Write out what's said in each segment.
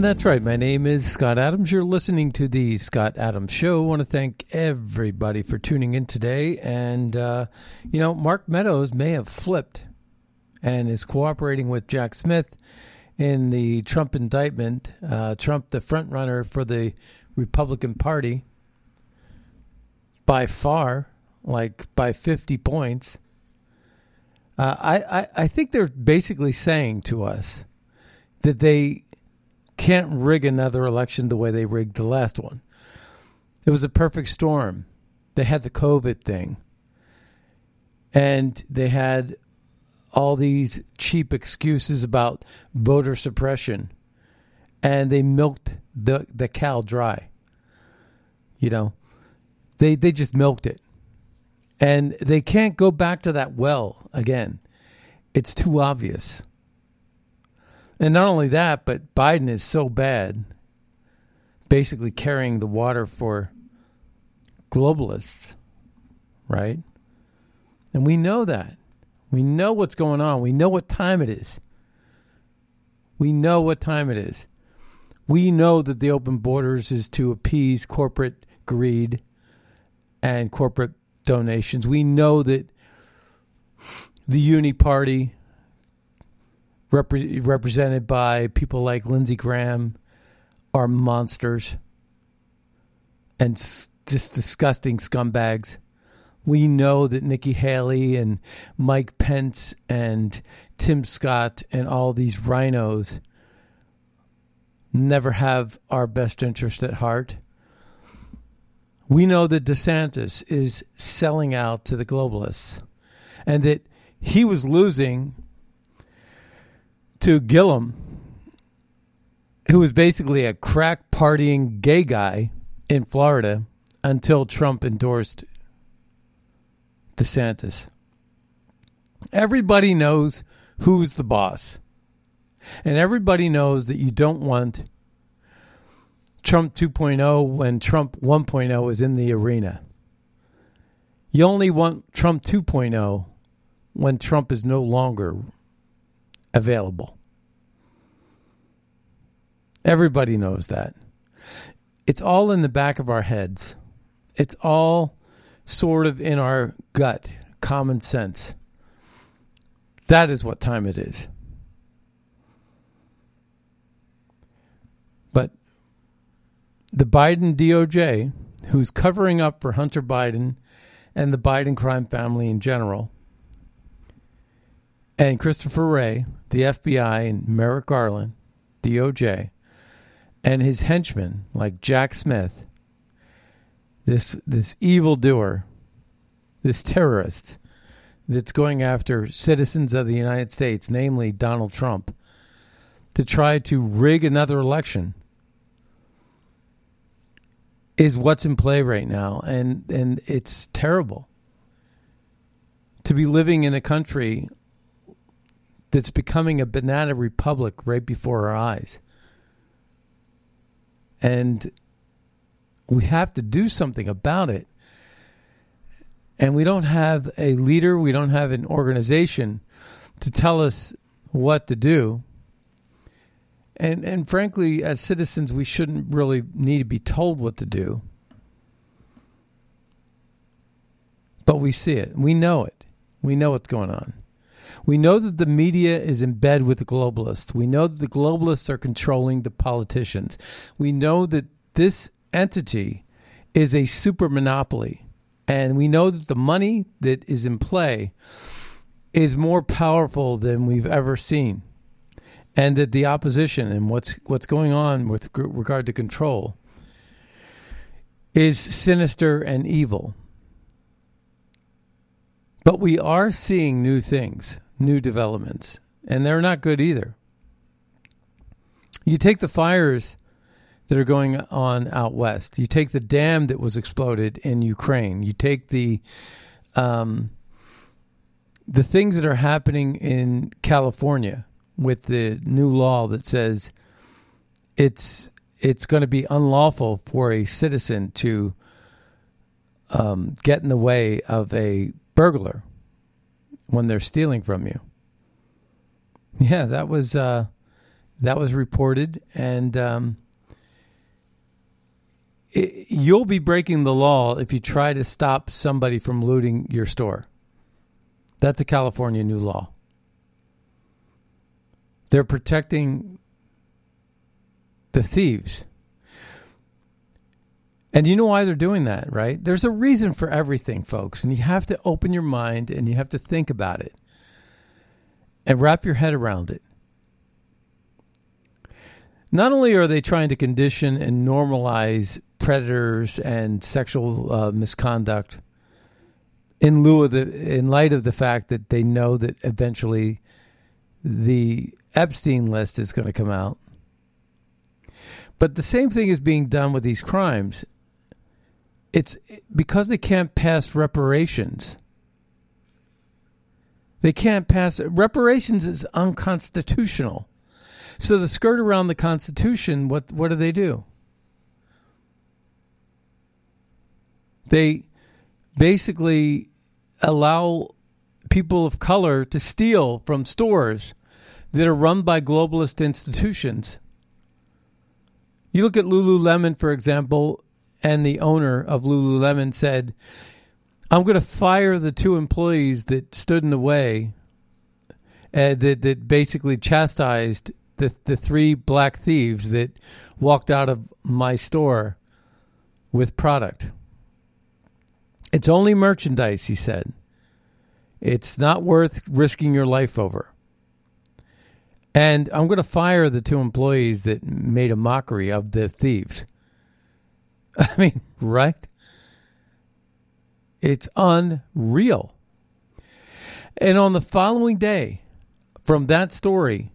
And that's right. My name is Scott Adams. You're listening to the Scott Adams Show. I want to thank everybody for tuning in today. And, uh, you know, Mark Meadows may have flipped and is cooperating with Jack Smith in the Trump indictment. Uh, Trump, the front runner for the Republican Party, by far, like by 50 points. Uh, I, I, I think they're basically saying to us that they can't rig another election the way they rigged the last one. It was a perfect storm. They had the COVID thing, and they had all these cheap excuses about voter suppression, and they milked the the cow dry. You know, they they just milked it, and they can't go back to that well again. It's too obvious. And not only that, but Biden is so bad, basically carrying the water for globalists, right? And we know that. We know what's going on. We know what time it is. We know what time it is. We know that the open borders is to appease corporate greed and corporate donations. We know that the Uni Party repre- represented by people like Lindsey Graham are monsters and s- just disgusting scumbags. We know that Nikki Haley and Mike Pence and Tim Scott and all these rhinos never have our best interest at heart. We know that DeSantis is selling out to the globalists and that he was losing to Gillum, who was basically a crack partying gay guy in Florida until Trump endorsed DeSantis. Everybody knows who's the boss. And everybody knows that you don't want Trump 2.0 when Trump 1.0 is in the arena. You only want Trump 2.0 when Trump is no longer available. Everybody knows that. It's all in the back of our heads. It's all sort of in our gut, common sense. That is what time it is. But the Biden DOJ, who's covering up for Hunter Biden and the Biden crime family in general, and Christopher Wray, the FBI, and Merrick Garland, DOJ, and his henchmen like Jack Smith, this this evil doer, this terrorist that's going after citizens of the United States, namely Donald Trump, to try to rig another election is what's in play right now. And and it's terrible to be living in a country that's becoming a banana republic right before our eyes. And we have to do something about it. And we don't have a leader, we don't have an organization to tell us what to do. And and frankly, as citizens, we shouldn't really need to be told what to do. But we see it. We know it. We know what's going on. We know that the media is in bed with the globalists. We know that the globalists are controlling the politicians. We know that this entity is a super monopoly. And we know that the money that is in play is more powerful than we've ever seen. And that the opposition and what's what's going on with regard to control is sinister and evil. But we are seeing new things, new developments, and they're not good either. You take the fires that are going on out west. You take the dam that was exploded in Ukraine. You take the um, the things that are happening in California with the new law that says it's it's going to be unlawful for a citizen to um, get in the way of a burglar when they're stealing from you. Yeah, that was uh, that was reported, and um, it, you'll be breaking the law if you try to stop somebody from looting your store. That's a California new law. They're protecting the thieves. And you know why they're doing that, right? There's a reason for everything, folks. And you have to open your mind and you have to think about it and wrap your head around it. Not only are they trying to condition and normalize predators and sexual uh, misconduct in lieu of the in light of the fact that they know that eventually the Epstein list is going to come out. But the same thing is being done with these crimes it's because they can't pass reparations. They can't pass reparations is unconstitutional. So the skirt around the Constitution, what what do they do? They basically allow people of color to steal from stores that are run by globalist institutions. You look at Lululemon, for example, and the owner of Lululemon said, I'm going to fire the two employees that stood in the way, uh, that, that basically chastised the, the three black thieves that walked out of my store with product. It's only merchandise, he said. It's not worth risking your life over. And I'm going to fire the two employees that made a mockery of the thieves. I mean, right? It's unreal. And on the following day, from that story,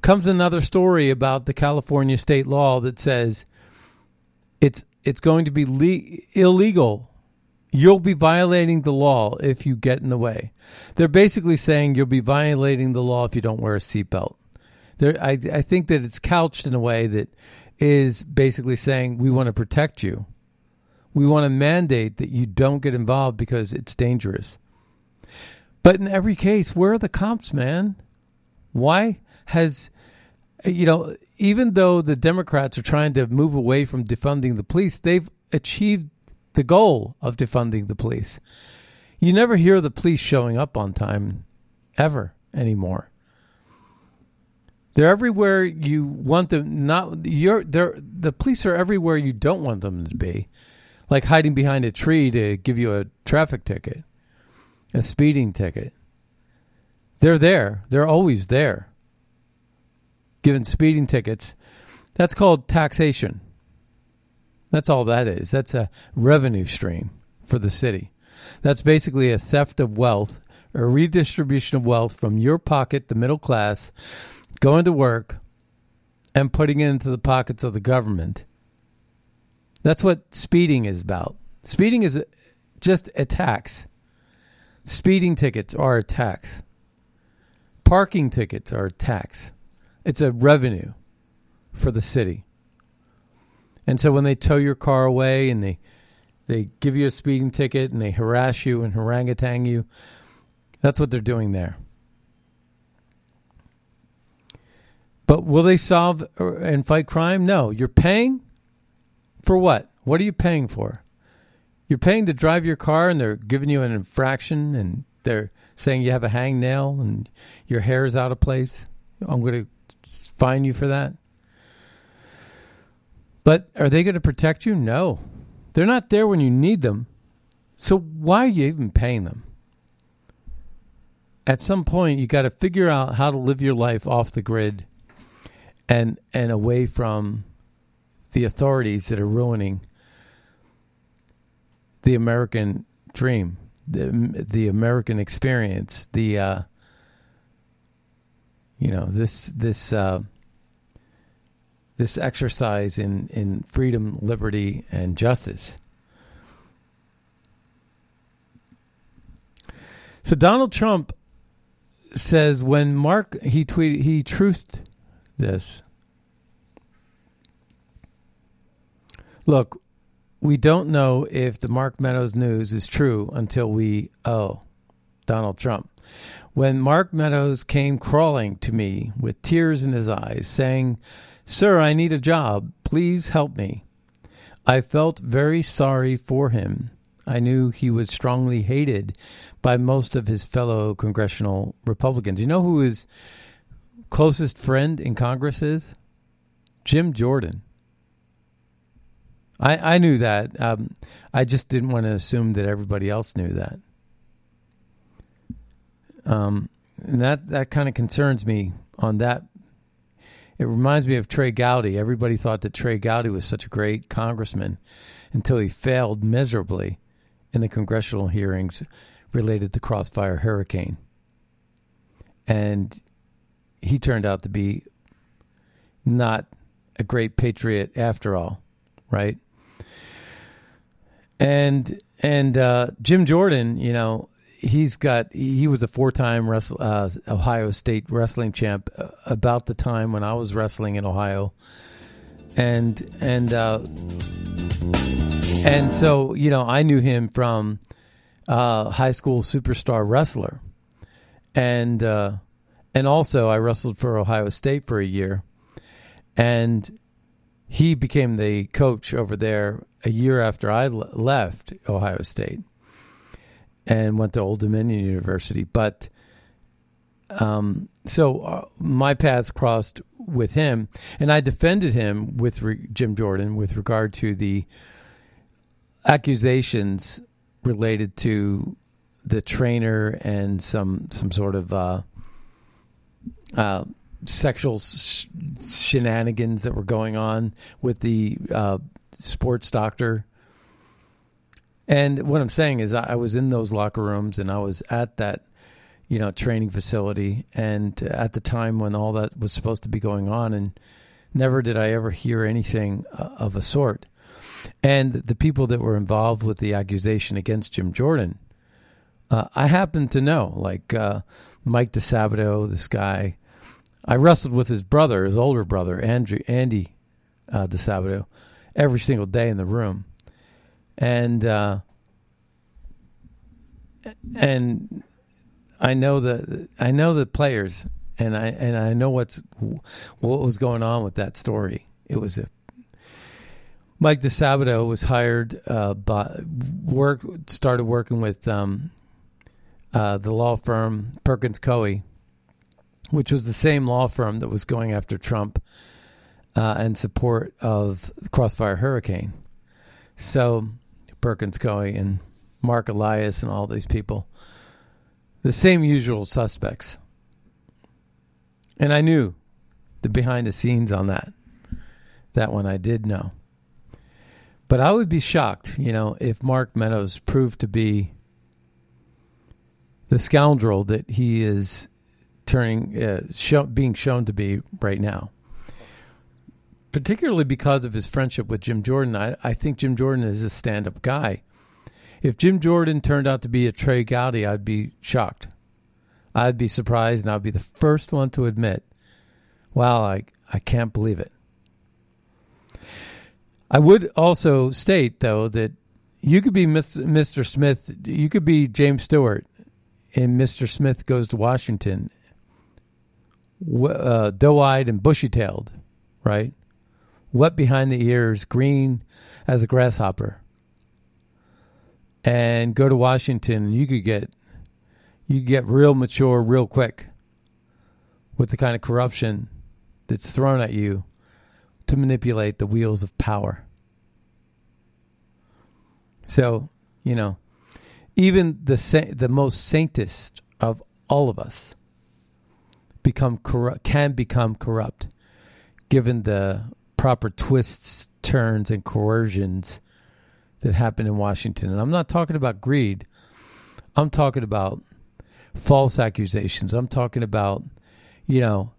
comes another story about the California state law that says it's it's going to be le- illegal. You'll be violating the law if you get in the way. They're basically saying you'll be violating the law if you don't wear a seatbelt. There, I, I think that it's couched in a way that is basically saying we want to protect you. We want to mandate that you don't get involved because it's dangerous. But in every case, where are the cops, man? Why has, you know, even though the Democrats are trying to move away from defunding the police, they've achieved the goal of defunding the police. You never hear the police showing up on time ever anymore. They're everywhere you want them not you're they're the police are everywhere you don't want them to be. Like hiding behind a tree to give you a traffic ticket. A speeding ticket. They're there. They're always there. Giving speeding tickets. That's called taxation. That's all that is. That's a revenue stream for the city. That's basically a theft of wealth, a redistribution of wealth from your pocket, the middle class, going to work and putting it into the pockets of the government. That's what speeding is about. Speeding is just a tax. Speeding tickets are a tax. Parking tickets are a tax. It's a revenue for the city. And so when they tow your car away and they they give you a speeding ticket and they harass you and harangatang you, that's what they're doing there. But will they solve uh, and fight crime? No. You're paying for what? What are you paying for? You're paying to drive your car and they're giving you an infraction and they're saying you have a hangnail and your hair is out of place. I'm going to fine you for that. But are they going to protect you? No. They're not there when you need them. So why are you even paying them? At some point you got to figure out how to live your life off the grid and and away from the authorities that are ruining the American dream, the the American experience, the uh, you know this this uh, this exercise in in freedom, liberty, and justice. So Donald Trump says when Mark he tweeted he truthed this. Look, we don't know if the Mark Meadows news is true until we oh Donald Trump. When Mark Meadows came crawling to me with tears in his eyes, saying, Sir, I need a job. Please help me. I felt very sorry for him. I knew he was strongly hated by most of his fellow congressional Republicans. You know who is closest friend in Congress is? Jim Jordan. I, I knew that. Um, I just didn't want to assume that everybody else knew that. Um, and that that kind of concerns me on that. It reminds me of Trey Gowdy. Everybody thought that Trey Gowdy was such a great congressman until he failed miserably in the congressional hearings related to Crossfire Hurricane. And he turned out to be not a great patriot after all, right? And and uh, Jim Jordan, you know, he's got he was a four-time wrestle, uh, Ohio State wrestling champ uh, about the time when I was wrestling in Ohio, and and uh, and so you know I knew him from uh, high school superstar wrestler, and uh, and also I wrestled for Ohio State for a year, and he became the coach over there a year after I left Ohio State and went to Old Dominion University. But um, so uh, my paths crossed with him, and I defended him with re- Jim Jordan with regard to the accusations related to the trainer and some some sort of uh, uh, sexual sh- shenanigans that were going on with the uh, sports doctor. And what I'm saying is, I was in those locker rooms and I was at that, you know, training facility, and at the time when all that was supposed to be going on, and never did I ever hear anything uh, of a sort. And the people that were involved with the accusation against Jim Jordan, uh, I happen to know, like uh, Mike DiSabato, this guy. I wrestled with his brother, his older brother, Andrew, Andy uh, DiSabato, every single day in the room, and uh, and I know the I know the players, and I and I know what's what was going on with that story. It was a Mike DiSabato was hired uh, by work started working with um, uh, the law firm Perkins Coie, which was the same law firm that was going after Trump uh, in support of the Crossfire Hurricane. So Perkins Coie and Marc Elias and all these people, the same usual suspects. And I knew the behind the scenes on that. That one I did know. But I would be shocked, you know, if Mark Meadows proved to be the scoundrel that he is turning, uh, show, being shown to be right now particularly because of his friendship with Jim Jordan. I, I think Jim Jordan is a stand up guy. If Jim Jordan turned out to be a Trey Gowdy, I'd be shocked. I'd be surprised, and I'd be the first one to admit, wow, I, I can't believe it. I would also state, though, that you could be Mr. Smith, you could be James Stewart, and Mr. Smith goes to Washington, uh, doe eyed and bushy tailed, right? Wet behind the ears, green as a grasshopper. And go to Washington, and you could get you could get real mature real quick with the kind of corruption that's thrown at you to manipulate the wheels of power. So, you know, even the sa- the most saintest of all of us become corrupt, can become corrupt, given the proper twists, turns, and coercions that happen in Washington. And I'm not talking about greed. I'm talking about false accusations. I'm talking about, you know,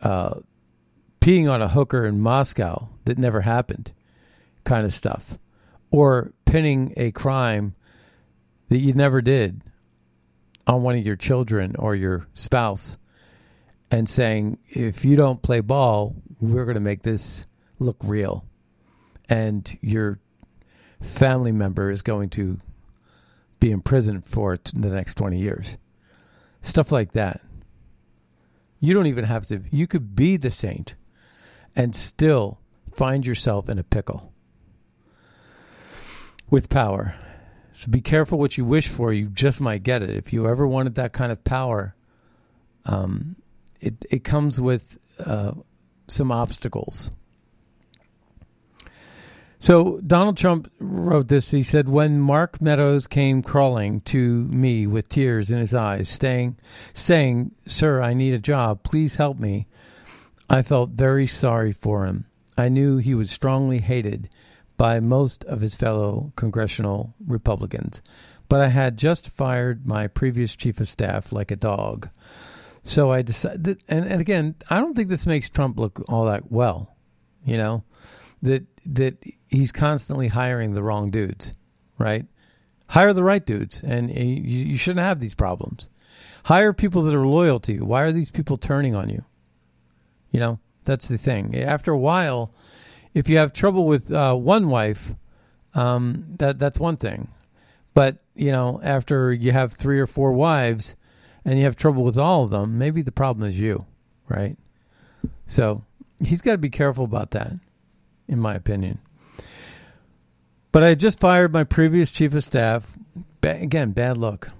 uh, peeing on a hooker in Moscow that never happened, kind of stuff, or pinning a crime that you never did on one of your children or your spouse and saying, if you don't play ball, we're going to make this look real. And your family member is going to be in prison for the next 20 years. Stuff like that. You don't even have to, you could be the saint and still find yourself in a pickle with power. So be careful what you wish for. You just might get it. If you ever wanted that kind of power, um, it it comes with uh, some obstacles. So Donald Trump wrote this. He said, "When Mark Meadows came crawling to me with tears in his eyes, staying, saying, "Sir, I need a job. Please help me," I felt very sorry for him. I knew he was strongly hated by most of his fellow congressional Republicans, but I had just fired my previous chief of staff like a dog. So I decided, and, and again, I don't think this makes Trump look all that well. You know, that that he's constantly hiring the wrong dudes, right? Hire the right dudes, and you, you shouldn't have these problems. Hire people that are loyal to you. Why are these people turning on you? You know, that's the thing. After a while, if you have trouble with uh, one wife, um, that that's one thing. But you know, after you have three or four wives, and you have trouble with all of them, maybe the problem is you, right? So he's got to be careful about that, in my opinion. But I just fired my previous chief of staff. Ba- again, bad look.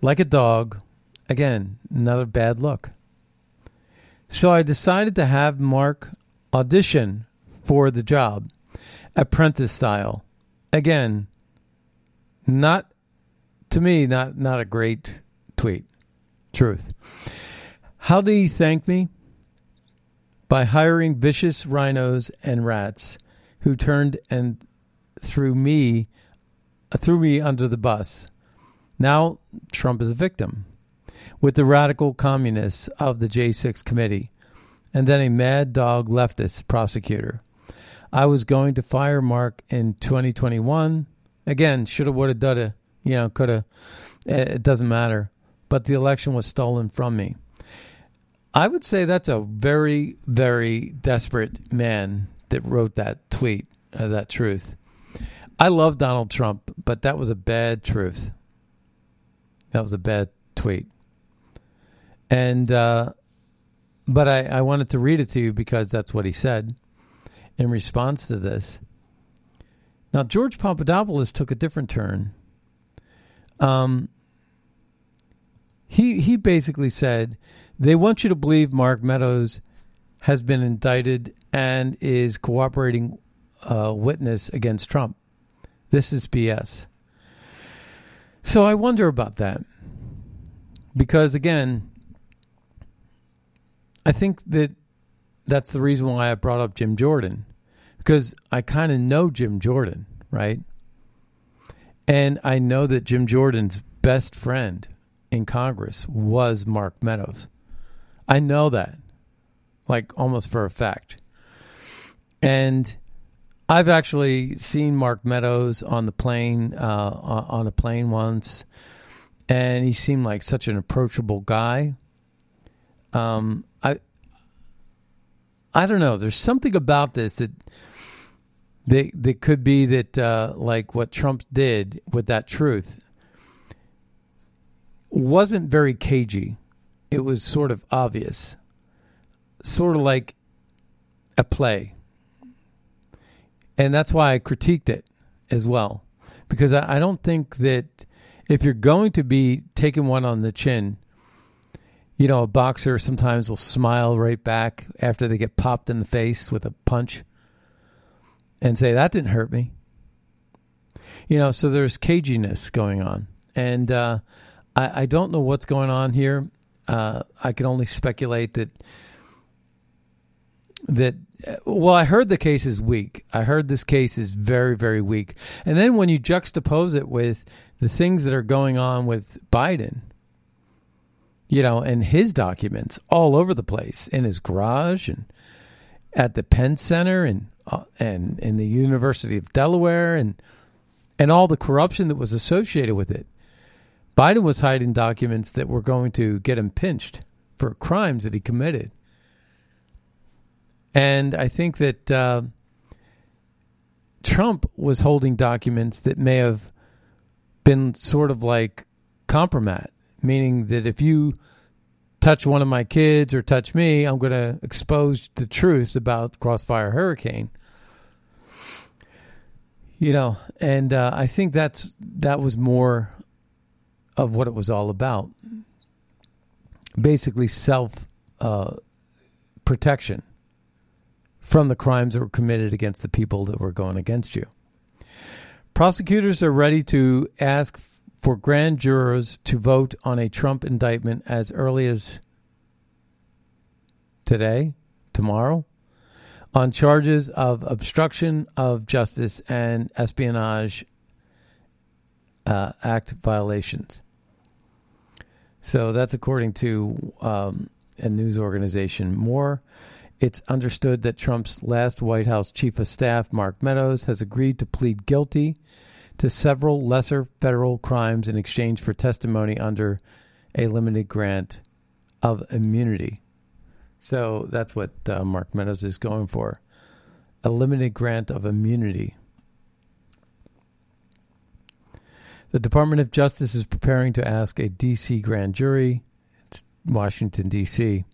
Like a dog. Again, another bad look. So I decided to have Mark audition for the job, apprentice style. Again, not to me, not not a great tweet. Truth. How did he thank me? By hiring vicious rhinos and rats who turned and threw me uh, threw me under the bus. Now Trump is a victim with the radical communists of the J6 committee and then a mad dog leftist prosecutor. I was going to fire Mark in 2021. Again, should have, would have, done it. You know, could have. Eh, it doesn't matter but the election was stolen from me. I would say that's a very, very desperate man that wrote that tweet, uh, that truth. I love Donald Trump, but that was a bad truth. That was a bad tweet. And, uh, but I, I wanted to read it to you because that's what he said in response to this. Now, George Papadopoulos took a different turn. Um, he he basically said they want you to believe Mark Meadows has been indicted and is cooperating uh, witness against Trump. This is BS. So I wonder about that because again, I think that that's the reason why I brought up Jim Jordan because I kind of know Jim Jordan, right? And I know that Jim Jordan's best friend in Congress was Mark Meadows. I know that, like almost for a fact. And I've actually seen Mark Meadows on the plane, uh, on a plane once, and he seemed like such an approachable guy. Um, I, I don't know. There's something about this that They, they could be that, uh, like what Trump did with that truth, wasn't very cagey. It was sort of obvious, sort of like a play. And that's why I critiqued it as well, because I, I don't think that if you're going to be taking one on the chin, you know, a boxer sometimes will smile right back after they get popped in the face with a punch and say, that didn't hurt me. You know, so there's caginess going on. And uh, I, I, don't know what's going on here. Uh, I can only speculate that that well i heard the case is weak. I heard this case is very very weak. And then when you juxtapose it with the things that are going on with biden you know and his documents all over the place in his garage and at the penn center and uh, and in the university of delaware and and all the corruption that was associated with it biden was hiding documents that were going to get him pinched for crimes that he committed and I think that uh, Trump was holding documents that may have been sort of like compromise, meaning that if you touch one of my kids or touch me, I'm going to expose the truth about Crossfire Hurricane. You know, and uh, I think that's that was more of what it was all about. Basically, self uh, protection from the crimes that were committed against the people that were going against you. Prosecutors are ready to ask for grand jurors to vote on a Trump indictment as early as today, tomorrow, on charges of obstruction of justice and espionage uh, act violations. So that's according to um, a news organization. More it's understood that Trump's last White House chief of staff, Mark Meadows, has agreed to plead guilty to several lesser federal crimes in exchange for testimony under a limited grant of immunity. So that's what uh, Mark Meadows is going for a limited grant of immunity. The Department of Justice is preparing to ask a D.C. grand jury, it's Washington, D.C.,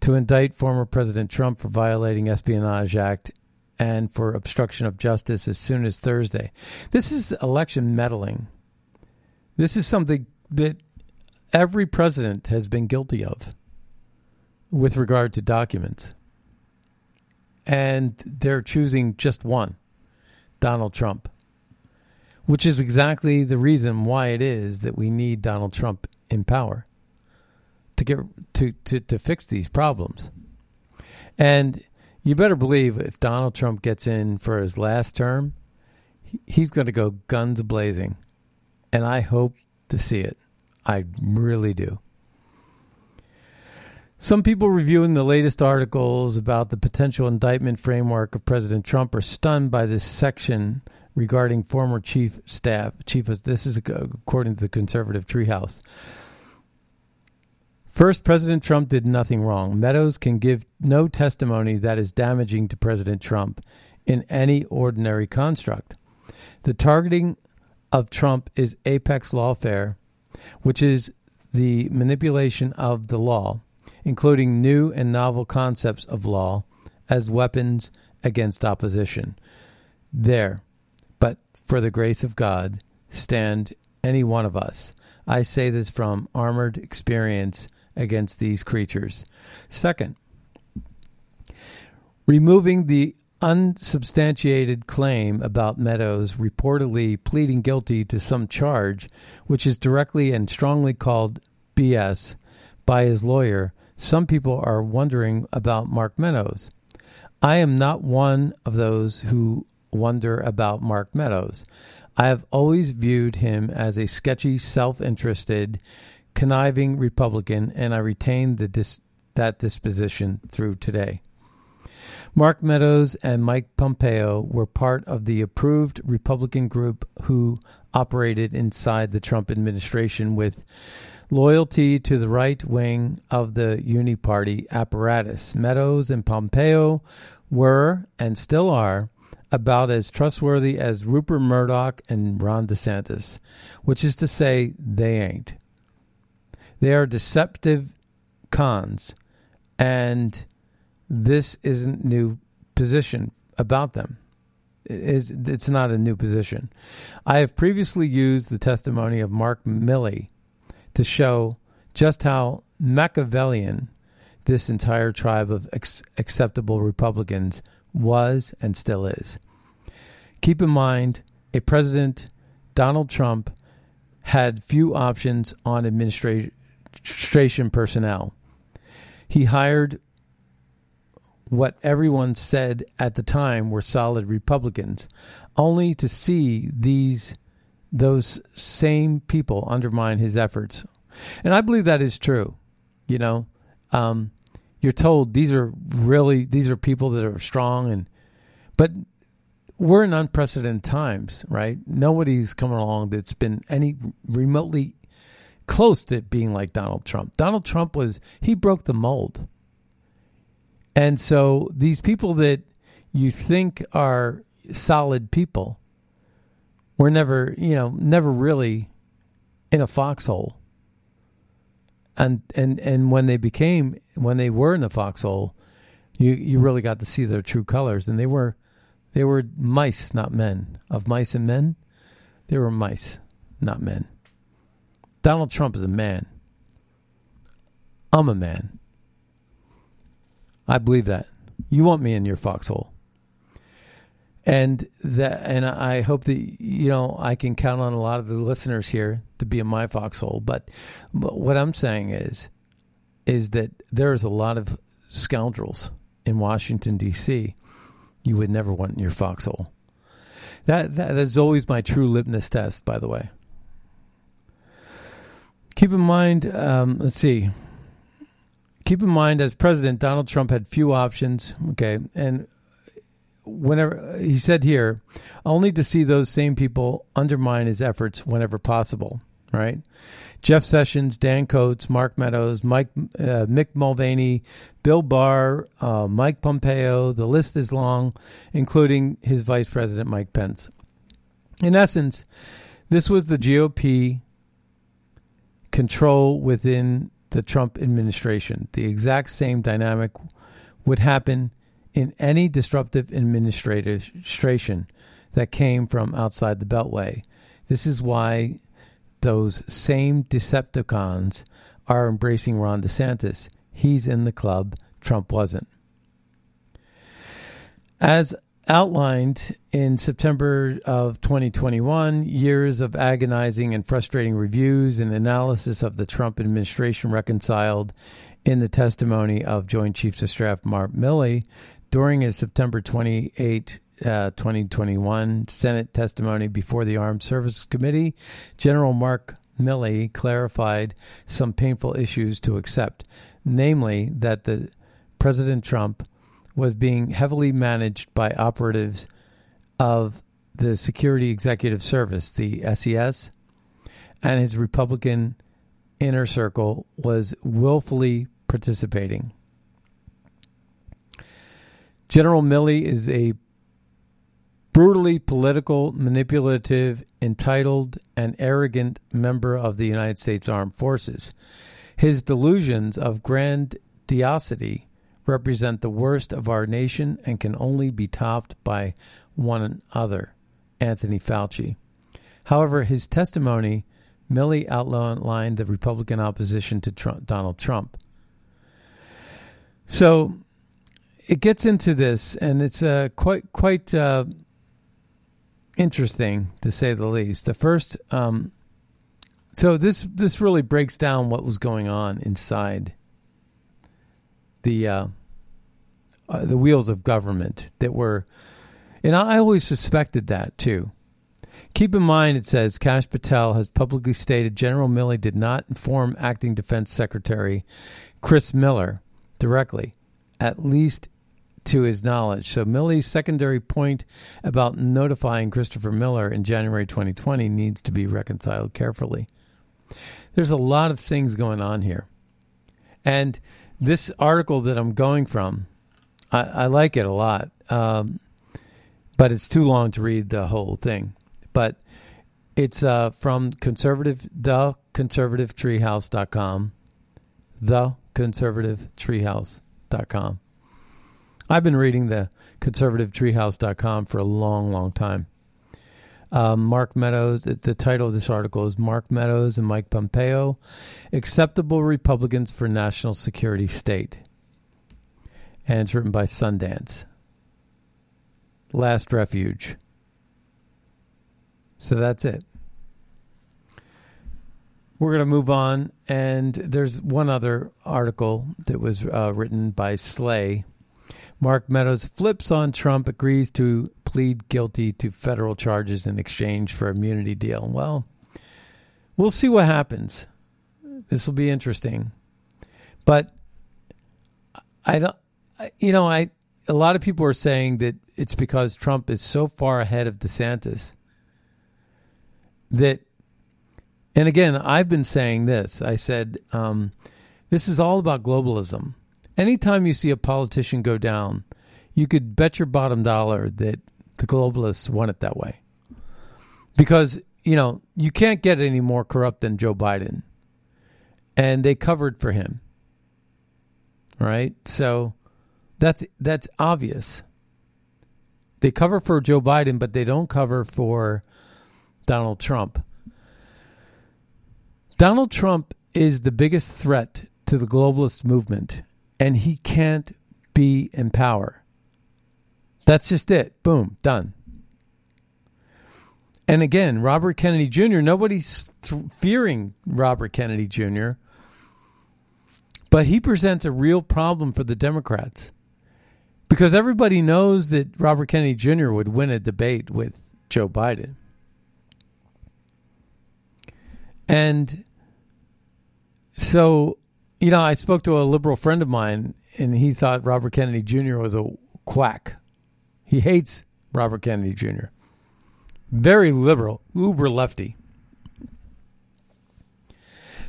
to indict former President Trump for violating Espionage Act and for obstruction of justice as soon as Thursday. This is election meddling. This is something that every president has been guilty of with regard to documents. And they're choosing just one Donald Trump, which is exactly the reason why it is that we need Donald Trump in power to get to, to, to fix these problems. And you better believe if Donald Trump gets in for his last term, he's going to go guns blazing. And I hope to see it. I really do. Some people reviewing the latest articles about the potential indictment framework of President Trump are stunned by this section regarding former chief staff. Chief, this is according to the conservative treehouse. First, President Trump did nothing wrong. Meadows can give no testimony that is damaging to President Trump in any ordinary construct. The targeting of Trump is apex lawfare, which is the manipulation of the law, including new and novel concepts of law as weapons against opposition. There, for the grace of God, stand any one of us. I say this from armored experience against these creatures. Second, removing the unsubstantiated claim about Meadows reportedly pleading guilty to some charge, which is directly and strongly called BS by his lawyer, some people are wondering about Mark Meadows. I am not one of those who wonder about Mark Meadows. I have always viewed him as a sketchy, self interested, conniving Republican, and I retain dis- that disposition through today. Mark Meadows and Mike Pompeo were part of the approved Republican group who operated inside the Trump administration with loyalty to the right wing of the Uniparty apparatus. Meadows and Pompeo were and still are about as trustworthy as Rupert Murdoch and Ron DeSantis, which is to say, they ain't. They are deceptive cons, and this isn't new position about them. It's, it's not a new position. I have previously used the testimony of Mark Milley to show just how Machiavellian this entire tribe of ex- acceptable Republicans was and still is. Keep in mind, a president, Donald Trump, had few options on administration personnel. He hired what everyone said at the time were solid Republicans, only to see these those same people undermine his efforts. And I believe that is true. You know, um, you're told these are really these are people that are strong and but we're in unprecedented times, right? Nobody's coming along that's been any remotely close to being like Donald Trump. Donald Trump was he broke the mold. And so these people that you think are solid people were never, you know, never really in a foxhole. And and and when they became when they were in the foxhole, you you really got to see their true colors and they were they were mice, not men. Of mice and men, they were mice, not men. Donald Trump is a man. I'm a man. I believe that. You want me in your foxhole. And that and I hope that you know I can count on a lot of the listeners here to be in my foxhole. But, but what I'm saying is is that there's a lot of scoundrels in Washington D.C. You would never want in your foxhole. That that is always my true litmus test, by the way. Keep in mind, um, let's see. Keep in mind, as president, Donald Trump had few options. Okay, and whenever he said here, only to see those same people undermine his efforts whenever possible. Right? Jeff Sessions, Dan Coats, Mark Meadows, Mike, uh, Mick Mulvaney, Bill Barr, uh, Mike Pompeo. The list is long, including his vice president, Mike Pence. In essence, this was the GOP control within the Trump administration. The exact same dynamic would happen in any disruptive administration that came from outside the Beltway. This is why those same Decepticons are embracing Ron DeSantis. He's in the club, Trump wasn't. As outlined in September of 2021, years of agonizing and frustrating reviews and analysis of the Trump administration reconciled in the testimony of Joint Chiefs of Staff Mark Milley during his September 28, uh, 2021 Senate testimony before the Armed Services Committee. General Mark Milley clarified some painful issues to accept, namely that the President Trump was being heavily managed by operatives of the Security Executive Service, the SES, and his Republican inner circle was willfully participating. General Milley is a brutally political, manipulative, entitled, and arrogant member of the United States Armed Forces. His delusions of grandiosity represent the worst of our nation and can only be topped by one other, Anthony Fauci. However, his testimony merely outlined the Republican opposition to Trump, Donald Trump. So it gets into this, and it's uh, quite quite uh, interesting to say the least. The first, um, so this this really breaks down what was going on inside the uh, uh, the wheels of government that were, and I always suspected that too. Keep in mind, it says Kash Patel has publicly stated General Milley did not inform Acting Defense Secretary Chris Miller directly, at least to his knowledge. So Milley's secondary point about notifying Christopher Miller in January 2020 needs to be reconciled carefully. There's a lot of things going on here. And this article that I'm going from, I, I like it a lot. Um, but it's too long to read the whole thing. But it's uh, from conservative the conservativetreehouse.com. The conservativetreehouse.com. I've been reading the conservativetreehouse.com for a long, long time. Um, Mark Meadows, the title of this article is Mark Meadows and Mike Pompeo, Acceptable Republicans for National Security State. And it's written by Sundance. Last Refuge. So that's it. We're going to move on, and there's one other article that was uh, written by Slay. Mark Meadows flips on Trump, agrees to plead guilty to federal charges in exchange for immunity deal. Well, we'll see what happens. This will be interesting, but I don't. You know, I a lot of people are saying that it's because Trump is so far ahead of DeSantis that and again i've been saying this i said um, this is all about globalism anytime you see a politician go down you could bet your bottom dollar that the globalists want it that way. Because you know you can't get any more corrupt than joe biden. And they covered for him. Right? So that's that's obvious. They cover for joe biden but they don't cover for Donald Trump. Donald Trump is the biggest threat to the globalist movement, and he can't be in power. That's just it. Boom, done. And again, Robert Kennedy Jr., nobody's th- fearing Robert Kennedy Jr., but he presents a real problem for the Democrats because everybody knows that Robert Kennedy Jr. would win a debate with Joe Biden. And so, you know, I spoke to a liberal friend of mine, and he thought Robert Kennedy Jr. was a quack. He hates Robert Kennedy Jr. Very liberal, uber lefty.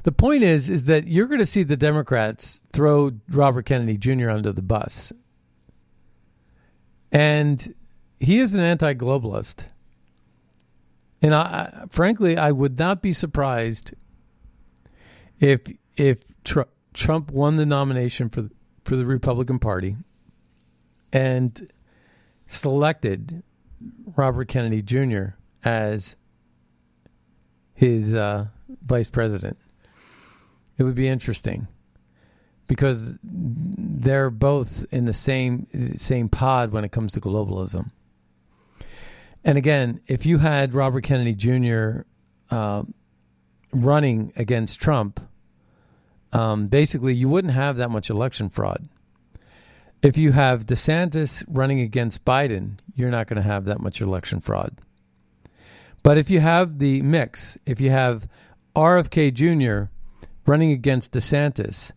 The point is, is that you're going to see the Democrats throw Robert Kennedy Jr. under the bus, and he is an anti-globalist. And I, frankly, I would not be surprised if if Tr- Trump won the nomination for for the Republican Party and selected Robert Kennedy Jr. as his uh, vice president. It would be interesting because they're both in the same same pod when it comes to globalism. And again, if you had Robert Kennedy Jr. Uh, running against Trump, um, basically you wouldn't have that much election fraud. If you have DeSantis running against Biden, you're not going to have that much election fraud. But if you have the mix, if you have RFK Jr. running against DeSantis,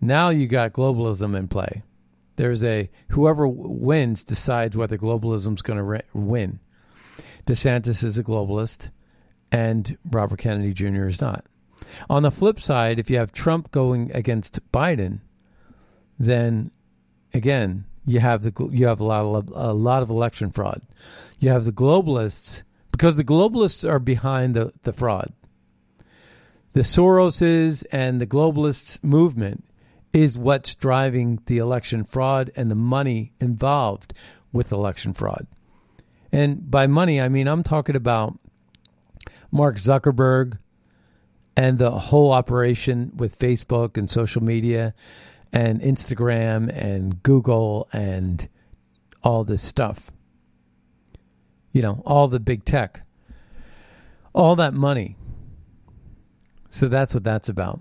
now you got globalism in play. There's a whoever wins decides whether globalism's going to re- win. DeSantis is a globalist, and Robert Kennedy Jr. is not. On the flip side, if you have Trump going against Biden, then again you have the you have a lot of a lot of election fraud. You have the globalists because the globalists are behind the, the fraud. The Soroses and the globalists movement is what's driving the election fraud and the money involved with election fraud. And by money, I mean I'm talking about Mark Zuckerberg and the whole operation with Facebook and social media and Instagram and Google and all this stuff. You know, all the big tech. All that money. So that's what that's about.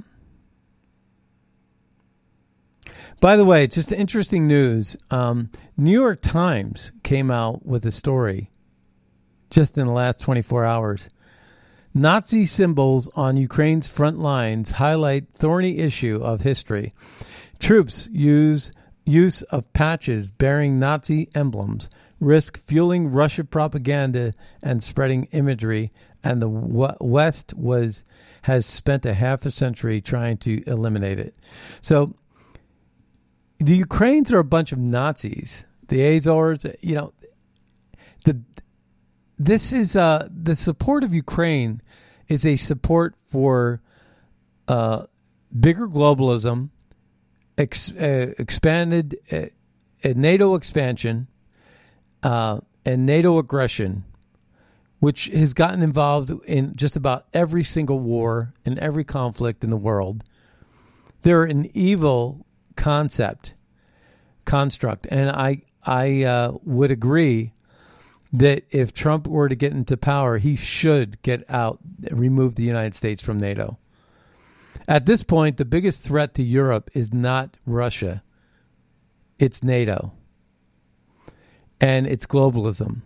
By the way, just interesting news. Um, New York Times came out with a story just in the last 24 hours. Nazi symbols on Ukraine's front lines highlight thorny issue of history. Troops use use of patches bearing Nazi emblems risk fueling Russia propaganda and spreading imagery and the West was has spent a half a century trying to eliminate it. So the Ukrainians are a bunch of Nazis. The Azovs, you know, this is uh, the support of Ukraine is a support for uh, bigger globalism, ex, uh, expanded uh, NATO expansion, uh, and NATO aggression, which has gotten involved in just about every single war and every conflict in the world. They're an evil concept, construct, and I I uh, would agree that if Trump were to get into power, he should get out, remove the United States from NATO. At this point, the biggest threat to Europe is not Russia, it's NATO. And it's globalism.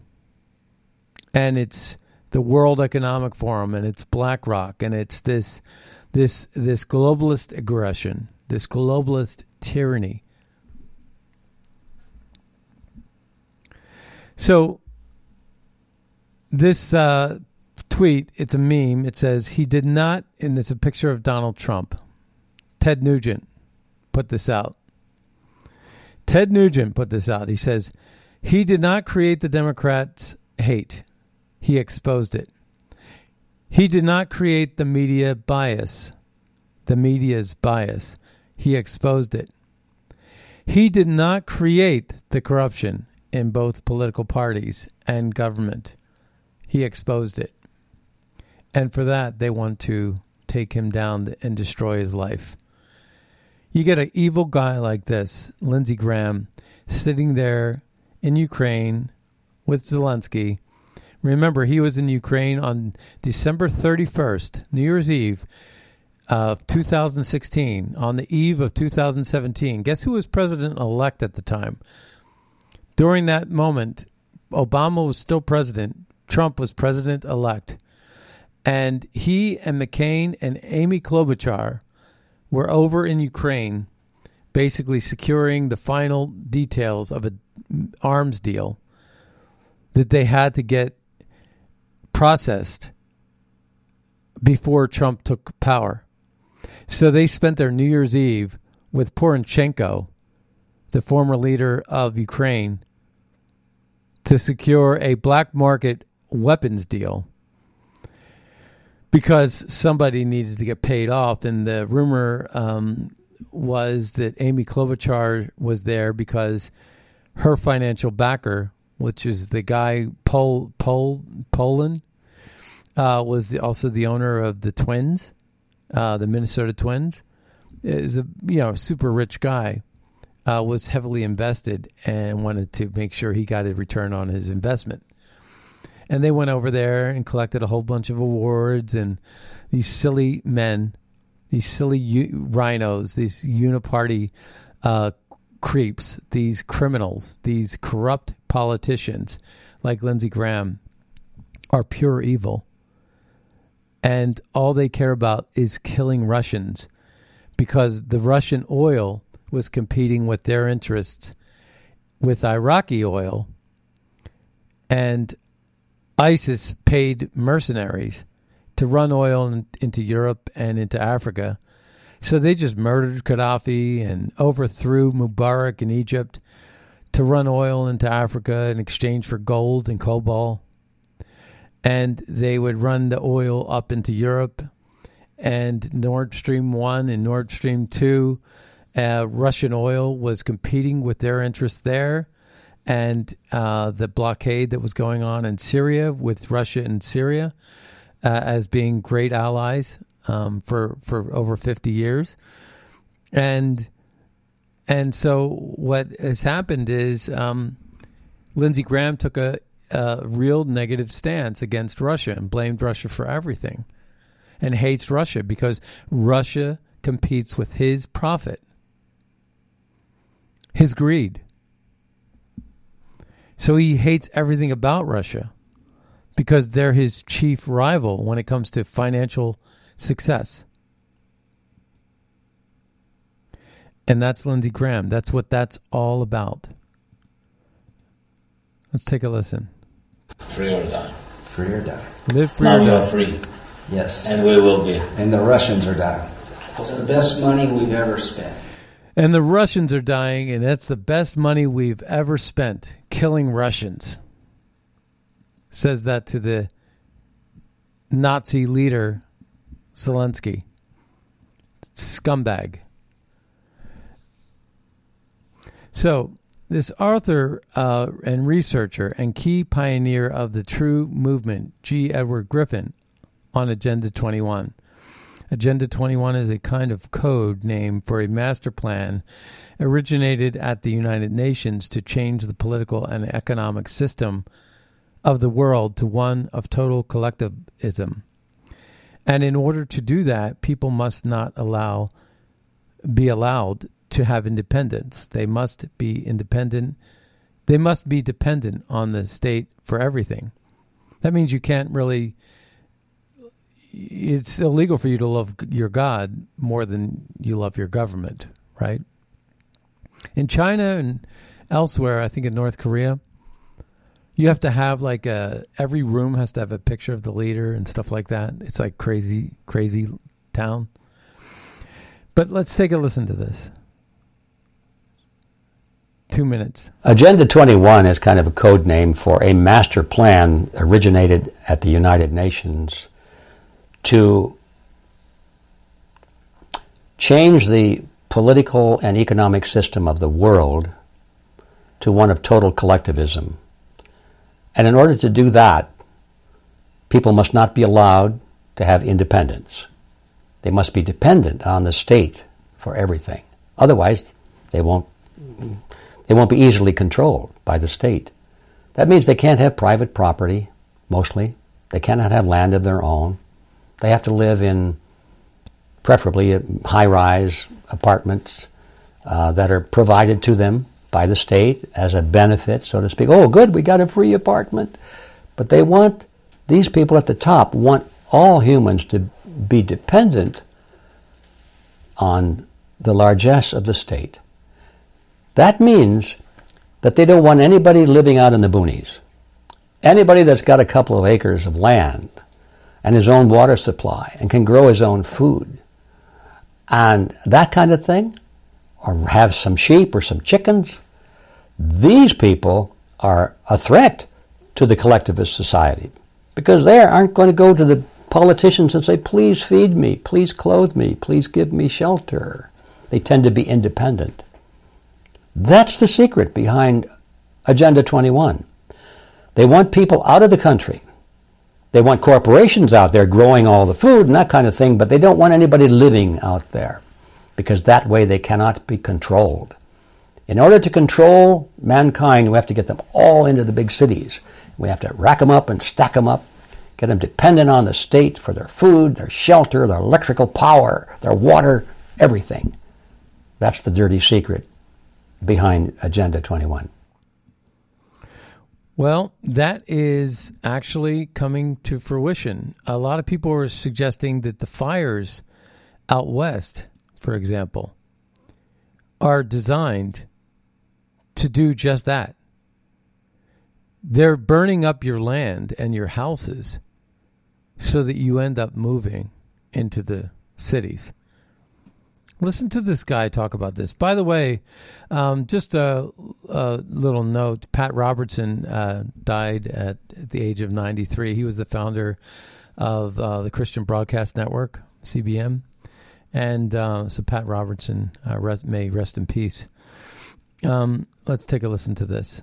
And it's the World Economic Forum and it's BlackRock and it's this this this globalist aggression, this globalist tyranny. So this uh, tweet, it's a meme. It says he did not, and it's a picture of Donald Trump. Ted Nugent put this out. Ted Nugent put this out. He says he did not create the Democrats' hate. He exposed it. He did not create the media bias, the media's bias. He exposed it. He did not create the corruption in both political parties and government. He exposed it. And for that, they want to take him down and destroy his life. You get an evil guy like this, Lindsey Graham, sitting there in Ukraine with Zelensky. Remember, he was in Ukraine on December 31st, New Year's Eve of 2016, on the eve of 2017. Guess who was president elect at the time? During that moment, Obama was still president. Trump was president elect. And he and McCain and Amy Klobuchar were over in Ukraine, basically securing the final details of an arms deal that they had to get processed before Trump took power. So they spent their New Year's Eve with Poroshenko, the former leader of Ukraine, to secure a black market weapons deal because somebody needed to get paid off. And the rumor um, was that Amy Klobuchar was there because her financial backer, which is the guy Pol, Pol, Pohlad, uh, was the, also the owner of the Twins, uh, the Minnesota Twins, is a you know super rich guy. Uh, was heavily invested and wanted to make sure he got a return on his investment and they went over there and collected a whole bunch of awards and these silly men these silly u- RINOs these uniparty uh, creeps these criminals these corrupt politicians like lindsey graham are pure evil. And all they care about is killing russians because the russian oil was competing with their interests with iraqi oil. And ISIS paid mercenaries to run oil in, into Europe and into Africa. So they just murdered Gaddafi and overthrew Mubarak in Egypt to run oil into Africa in exchange for gold and cobalt. And they would run the oil up into Europe. And Nord Stream 1 and Nord Stream 2, uh, Russian oil was competing with their interests there and uh, the blockade that was going on in Syria with Russia and Syria uh, as being great allies um, for for over fifty years, and and so what has happened is um, Lindsey Graham took a, a real negative stance against Russia and blamed Russia for everything, and hates Russia because Russia competes with his profit, his greed so he hates everything about Russia because they're his chief rival when it comes to financial success. And that's Lindsey Graham. That's what that's all about. Let's take a listen. Free or die. Free or die. Live free now or we are die. free, Yes. and we will be. And the Russians are dying. It's the best money we've ever spent. And the Russians are dying, and that's the best money we've ever spent killing Russians. says that to the Nazi leader Zelensky. Scumbag. So, this author uh, and researcher and key pioneer of the true movement, G. Edward Griffin, on Agenda 21. Agenda 21 is a kind of code name for a master plan originated at the United Nations to change the political and economic system of the world to one of total collectivism. And in order to do that, people must not allow be allowed to have independence. They must be independent. They must be dependent on the state for everything. That means you can't really it's illegal for you to love your God more than you love your government, right? In China and elsewhere, I think in North Korea, you have to have like a every room has to have a picture of the leader and stuff like that. It's like crazy, crazy town. But let's take a listen to this. Two minutes. Agenda 21 is kind of a code name for a master plan originated at the United Nations to change the political and economic system of the world to one of total collectivism. And in order to do that, people must not be allowed to have independence. They must be dependent on the state for everything. Otherwise, they won't, they won't be easily controlled by the state. That means they can't have private property, mostly. They cannot have land of their own. They have to live in preferably high rise apartments uh, that are provided to them by the state as a benefit, so to speak. Oh, good, we got a free apartment. But they want, these people at the top want all humans to be dependent on the largesse of the state. That means that they don't want anybody living out in the boonies. Anybody that's got a couple of acres of land and his own water supply and can grow his own food and that kind of thing, or have some sheep or some chickens, these people are a threat to the collectivist society because they aren't going to go to the politicians and say, please feed me, please clothe me, please give me shelter. They tend to be independent. That's the secret behind Agenda 21. They want people out of the country they want corporations out there growing all the food and that kind of thing, but they don't want anybody living out there because that way they cannot be controlled. In order to control mankind, we have to get them all into the big cities. We have to rack them up and stack them up, get them dependent on the state for their food, their shelter, their electrical power, their water, everything. That's the dirty secret behind Agenda 21. Well, that is actually coming to fruition. A lot of people are suggesting that the fires out west, for example, are designed to do just that. They're burning up your land and your houses so that you end up moving into the cities. Listen to this guy talk about this. By the way, um, just a, a, little note Pat Robertson uh, died at, at, the age of 93. He was the founder of uh, the Christian Broadcast Network, CBN. And uh, so Pat Robertson uh, rest, may rest in peace. Um, let's take a listen to this.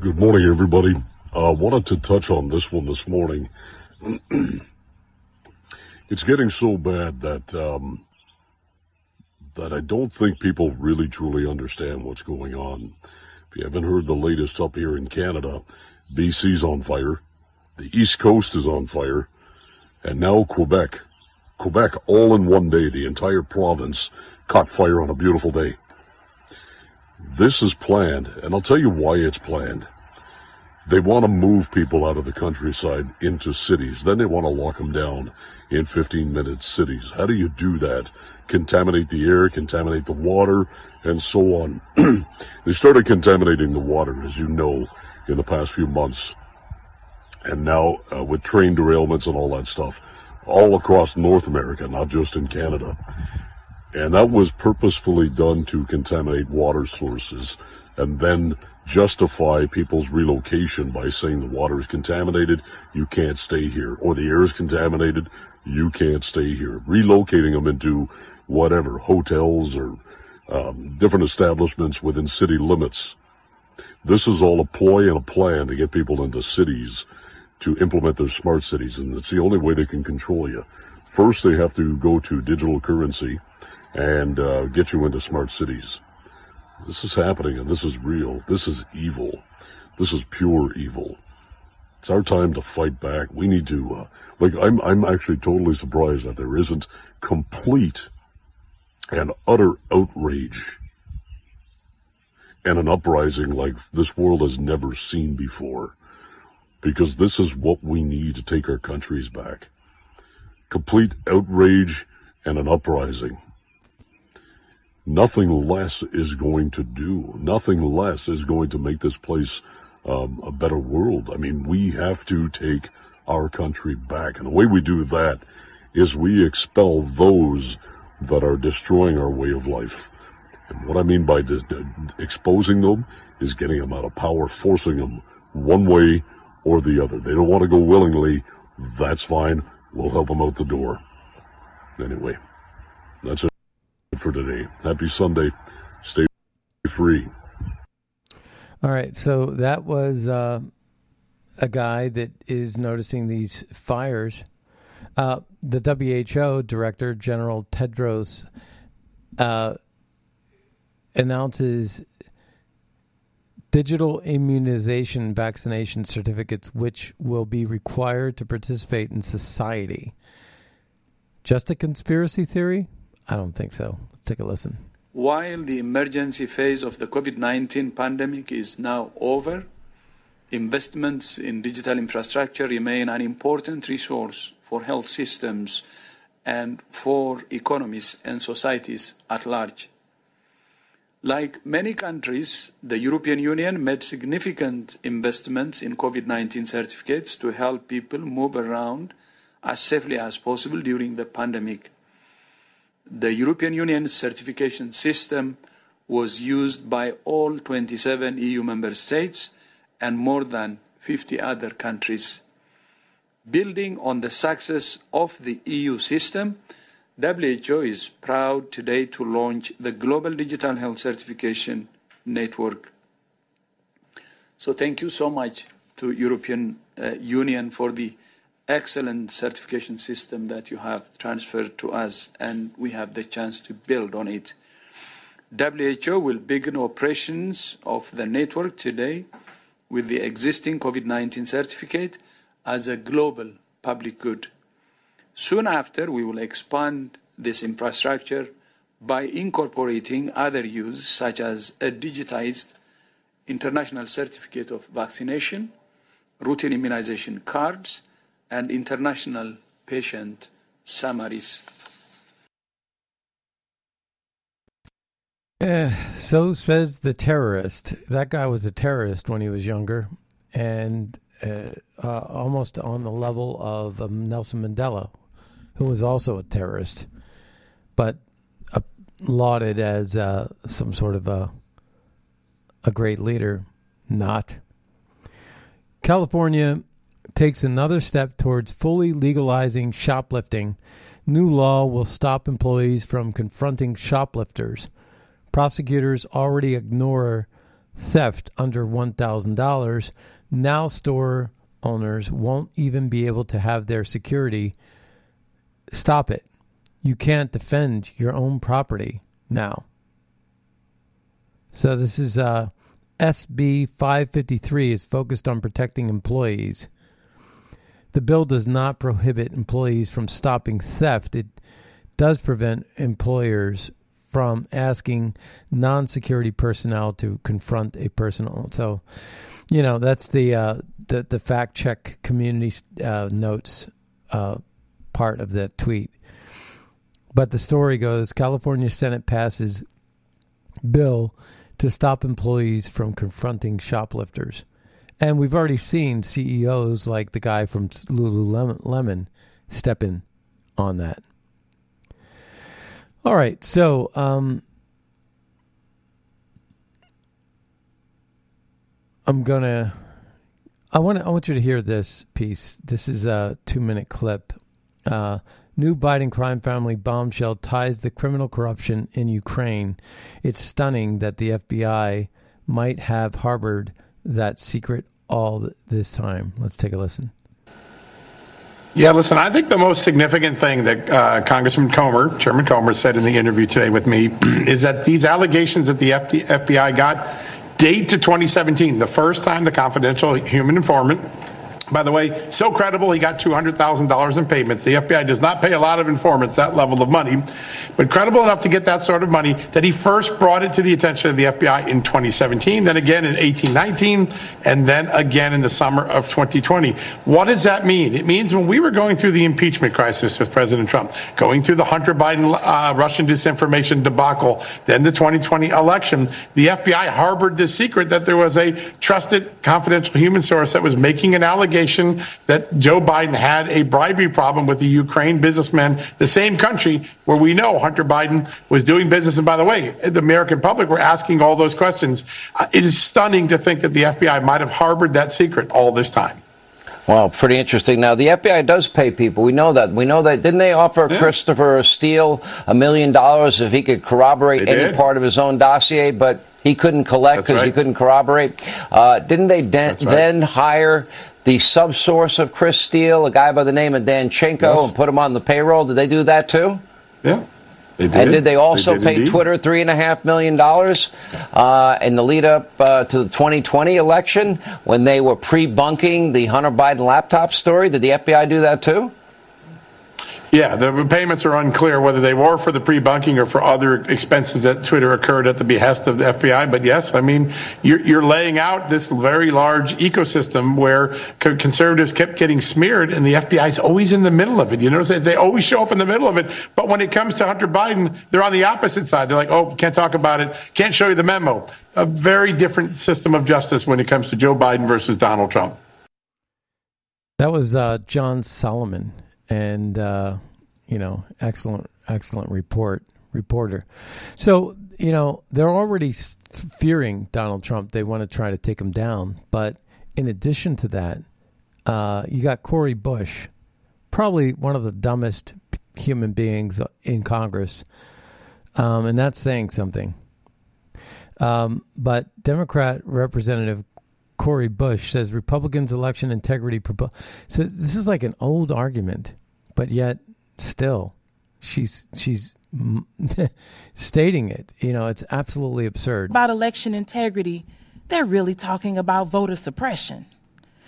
Good morning, everybody. I wanted to touch on this one this morning. it's getting so bad that. Um, that I don't think people really truly understand what's going on. If you haven't heard the latest up here in Canada, BC's on fire, the East Coast is on fire, and now Quebec. Quebec, all in one day, the entire province caught fire on a beautiful day. This is planned, and I'll tell you why it's planned. They want to move people out of the countryside into cities. Then they want to lock them down in 15 minute cities. How do you do that? Contaminate the air, contaminate the water, and so on. they started contaminating the water, as you know, in the past few months. And now, uh, with train derailments and all that stuff, all across North America, not just in Canada. And that was purposefully done to contaminate water sources and then justify people's relocation by saying the water is contaminated, you can't stay here, or the air is contaminated, you can't stay here. Relocating them into whatever, hotels or um, different establishments within city limits. This is all a ploy and a plan to get people into cities to implement their smart cities, and it's the only way they can control you. First, they have to go to digital currency and uh, get you into smart cities. This is happening, and this is real. This is evil. This is pure evil. It's our time to fight back. We need to, uh, like, I'm, I'm actually totally surprised that there isn't complete and utter outrage and an uprising like this world has never seen before. Because this is what we need to take our countries back. Complete outrage and an uprising. Nothing less is going to do. Nothing less is going to make this place um, a better world. I mean, we have to take our country back. And the way we do that is we expel those that are destroying our way of life. And what I mean by de- de- exposing them is getting them out of power, forcing them one way or the other. They don't want to go willingly. That's fine. We'll help them out the door. Anyway, that's it for today. Happy Sunday. Stay free. All right, so that was uh, a guy that is noticing these fires. Uh, the WHO director, General Tedros, uh, announces digital immunization vaccination certificates, which will be required to participate in society. Just a conspiracy theory? I don't think so. Let's take a listen. While the emergency phase of the COVID 19 pandemic is now over, investments in digital infrastructure remain an important resource for health systems and for economies and societies at large. Like many countries, the European Union made significant investments in COVID 19 certificates to help people move around as safely as possible during the pandemic. The European Union certification system was used by all 27 EU member states and more than 50 other countries. Building on the success of the EU system, WHO is proud today to launch the Global Digital Health Certification Network. So thank you so much to European uh, Union for the excellent certification system that you have transferred to us and we have the chance to build on it. WHO will begin operations of the network today with the existing COVID-19 certificate as a global public good. Soon after, we will expand this infrastructure by incorporating other use such as a digitized international certificate of vaccination, routine immunization cards, and international patient summaries. Uh, so says the terrorist. That guy was a terrorist when he was younger, and almost on the level of um, Nelson Mandela, who was also a terrorist, but uh, lauded as uh, some sort of a a great leader. Not. California takes another step towards fully legalizing shoplifting. New law will stop employees from confronting shoplifters. Prosecutors already ignore theft under $1,000. Now, store owners won't even be able to have their security stop it. You can't defend your own property now. So, this is uh, SB 553 is focused on protecting employees. The bill does not prohibit employees from stopping theft. It does prevent employers from asking non-security personnel to confront a person. So, you know, that's the uh, the the fact check community uh, notes uh, part of that tweet. But the story goes: California Senate passes bill to stop employees from confronting shoplifters. And we've already seen CEOs like the guy from Lululemon step in on that. All right, so um, I'm gonna. I want I want you to hear this piece. This is a two minute clip. Uh, new Biden crime family bombshell ties the criminal corruption in Ukraine. It's stunning that the FBI might have harbored that secret all this time. Let's take a listen. Yeah, listen, I think the most significant thing that uh, Congressman Comer, Chairman Comer, said in the interview today with me is that these allegations that the FBI got date to 2017, the first time the confidential human informant by the way, so credible he got $200,000 in payments. The FBI does not pay a lot of informants that level of money, but credible enough to get that sort of money that he first brought it to the attention of the FBI in 2017, then again in 1819, and then again in the summer of 2020. What does that mean? It means when we were going through the impeachment crisis with President Trump, going through the Hunter Biden uh, Russian disinformation debacle, then the 2020 election, the FBI harbored this secret that there was a trusted confidential human source that was making an allegation allegation that Joe Biden had a bribery problem with the Ukraine businessmen, the same country where we know Hunter Biden was doing business. And by the way, the American public were asking all those questions. Uh, it is stunning to think that the FBI might have harbored that secret all this time. Well, pretty interesting. Now, the FBI does pay people. We know that. We know that. Didn't they offer yeah. Christopher Steele a million dollars if he could corroborate any part of his own dossier? But he couldn't collect because right. he couldn't corroborate. Uh, didn't they de- right. then hire the subsource of Chris Steele, a guy by the name of Danchenko, yes. and put him on the payroll. Did they do that too? Yeah. Did. And did they also they did pay indeed. Twitter three and a half million dollars uh, in the lead up uh, to the 2020 election when they were pre-bunking the Hunter Biden laptop story? Did the FBI do that too? Yeah, the payments are unclear whether they were for the pre-bunking or for other expenses that Twitter occurred at the behest of the FBI. But yes, I mean, you're, you're laying out this very large ecosystem where conservatives kept getting smeared, and the FBI is always in the middle of it. You notice they always show up in the middle of it. But when it comes to Hunter Biden, they're on the opposite side. They're like, oh, can't talk about it, can't show you the memo. A very different system of justice when it comes to Joe Biden versus Donald Trump. That was uh, John Solomon and uh, you know, excellent, excellent report reporter. So you know they're already fearing Donald Trump. They want to try to take him down. But in addition to that, uh, you got Cori Bush, probably one of the dumbest human beings in Congress, um, and that's saying something. Um, but Democrat Representative Cori Bush says Republicans' election integrity. Propo- so this is like an old argument, but yet still, she's she's stating it. You know, it's absolutely absurd. About election integrity, they're really talking about voter suppression.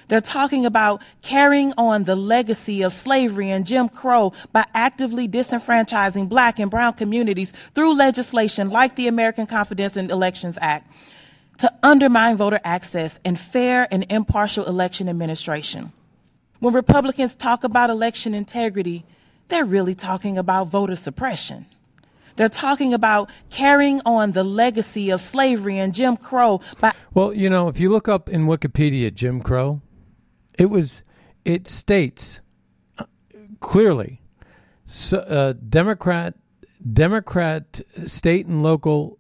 They're talking about carrying on the legacy of slavery and Jim Crow by actively disenfranchising black and brown communities through legislation like the American Confidence in Elections Act to undermine voter access and fair and impartial election administration. When Republicans talk about election integrity, they're really talking about voter suppression. They're talking about carrying on the legacy of slavery and Jim Crow. By- well, you know, if you look up in Wikipedia Jim Crow, it was it states uh, clearly so, uh, Democrat Democrat state and local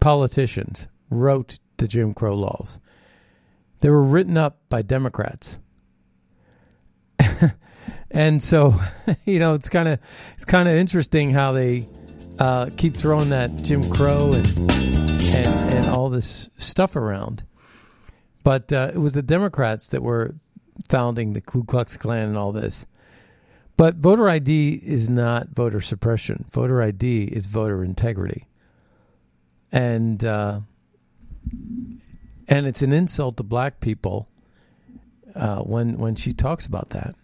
politicians wrote the Jim Crow laws. They were written up by Democrats. and so, you know, it's kind of it's kind of interesting how they uh, keep throwing that Jim Crow and and and all this stuff around. But uh, it was the Democrats that were founding the Ku Klux Klan and all this. But voter ID is not voter suppression. Voter ID is voter integrity, and uh, and it's an insult to black people uh, when when she talks about that.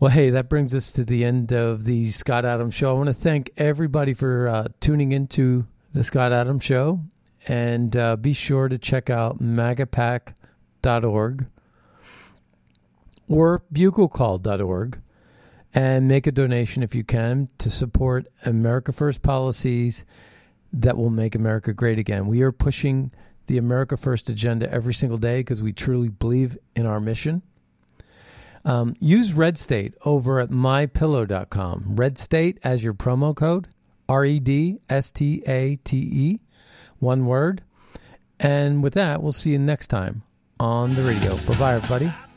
Well, hey, that brings us to the end of the Scott Adams Show. I want to thank everybody for uh, tuning into the Scott Adams Show. And uh, be sure to check out magapack.org or buglecall.org and make a donation if you can to support America First policies that will make America great again. We are pushing the America First agenda every single day because we truly believe in our mission. Um, use Red State over at mypillow.com. Red State as your promo code R E D S T A T E, one word. And with that, we'll see you next time on the radio. Bye bye, everybody.